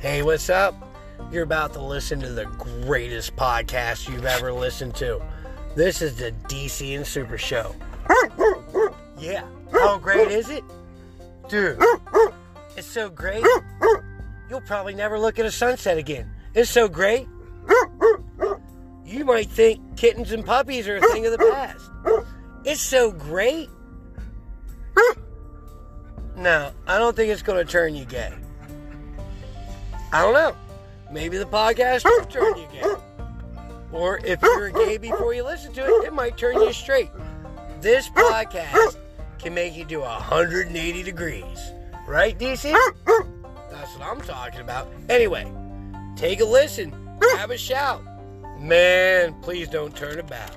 Hey, what's up? You're about to listen to the greatest podcast you've ever listened to. This is the DC and Supa Show. Yeah. How great is it? Dude, it's so great. You'll probably never look at a sunset again. It's so great. You might think kittens and puppies are a thing of the past. It's so great. No, I don't think it's going to turn you gay. I don't know. Maybe the podcast will turn you gay. Or if you're gay before you listen to it, it might turn you straight. This podcast can make you do 180 degrees. Right, DC? That's what I'm talking about. Anyway, take a listen. Have a shout. Man, please don't turn about.